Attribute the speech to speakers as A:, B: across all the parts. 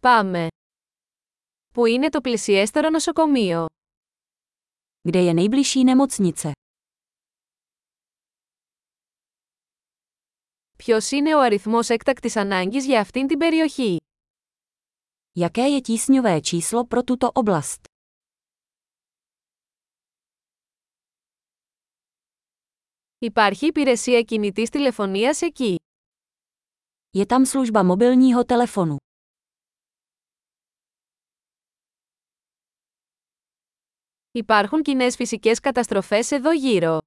A: Πάμε. Πού είναι το πλησιέστερο νοσοκομείο?
B: Kde je nejbližší nemocnice?
A: Ποιος είναι ο αριθμός έκτακτης ανάγκης για αυτήν την περιοχή?
B: Jaké je tísňové číslo pro tuto oblast?
A: Υπάρχει υπηρεσία κινητής τηλεφωνίας εκεί.
B: Je tam služba mobilního telefonu.
A: Υπάρχουν κοινέ φυσικές καταστροφές εδώ γύρω.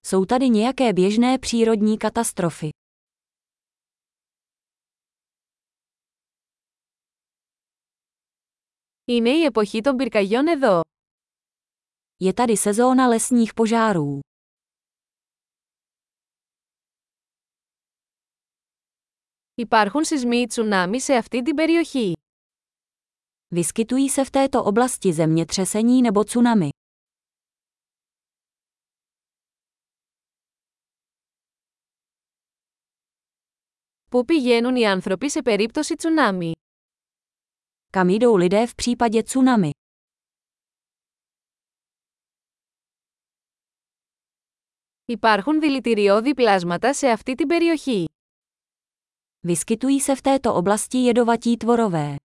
B: Jsou tady nějaké běžné přírodní katastrofy.
A: Είναι η εποχή των πυρκαγιών εδώ.
B: Je tady sezóna lesních požárů.
A: Υπάρχουν σεισμοί ή τσουνάμι σε αυτή την περιοχή.
B: Vyskytují se v této oblasti zemětřesení nebo tsunami.
A: Πού πηγαίνουν οι άνθρωποι σε περίπτωση τσουνάμι?
B: Kam jdou lidé v případě tsunami?
A: Υπάρχουν δηλητηριώδη πλάσματα σε αυτή την περιοχή.
B: Vyskytují se v této oblasti jedovatí tvorové.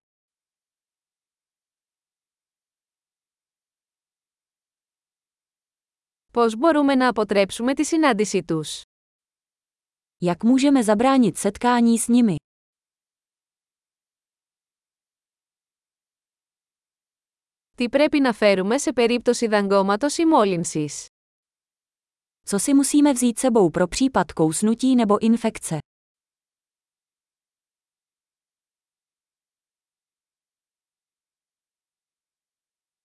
A: Πώς μπορούμε να αποτρέψουμε τη συνάντηση τους;
B: Jak můžeme zabránit setkání s nimi?
A: Τι πρέπει να φέρουμε σε περίπτωση δαγκώματος ή μόλυνσης;
B: Co si musíme vzít sebou pro případ kousnutí nebo infekce?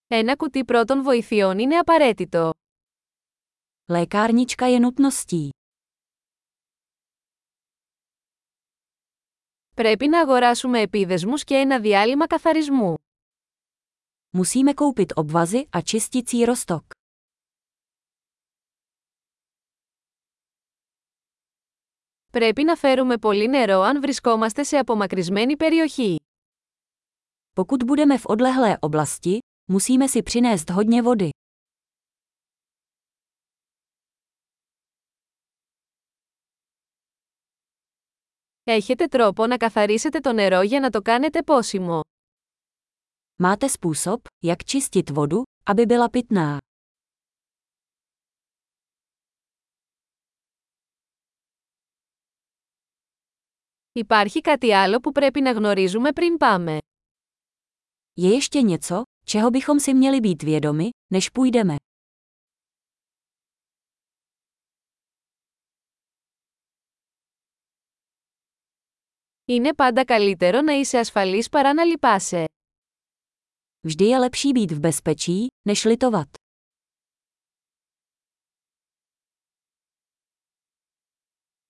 A: Ένα κουτί πρώτων βοηθειών είναι απαραίτητο.
B: Lékárnička je nutností.
A: Πρέπει να αγοράσουμε επίδεσμους και ένα διάλειμμα καθαρισμού.
B: Musíme koupit obvazy a čisticí roztok.
A: Πρέπει να φέρουμε πολύ νερό αν βρισκόμαστε σε απομακρυσμένη περιοχή.
B: Pokud budeme v odlehlé oblasti, musíme si přinést hodně vody.
A: Έχετε τρόπο να καθαρίσετε το νερό για να το κάνετε πόσιμο.
B: Máte způsob, jak čistit vodu, aby byla pitná.
A: Υπάρχει κάτι άλλο που πρέπει να γνωρίζουμε πριν πάμε.
B: Je ještě něco, čeho bychom si měli být vědomi, než půjdeme.
A: Είναι πάντα καλύτερο να είσαι ασφαλής παρά να λυπάσαι.
B: Vždy je lepší být v bezpečí, než litovat.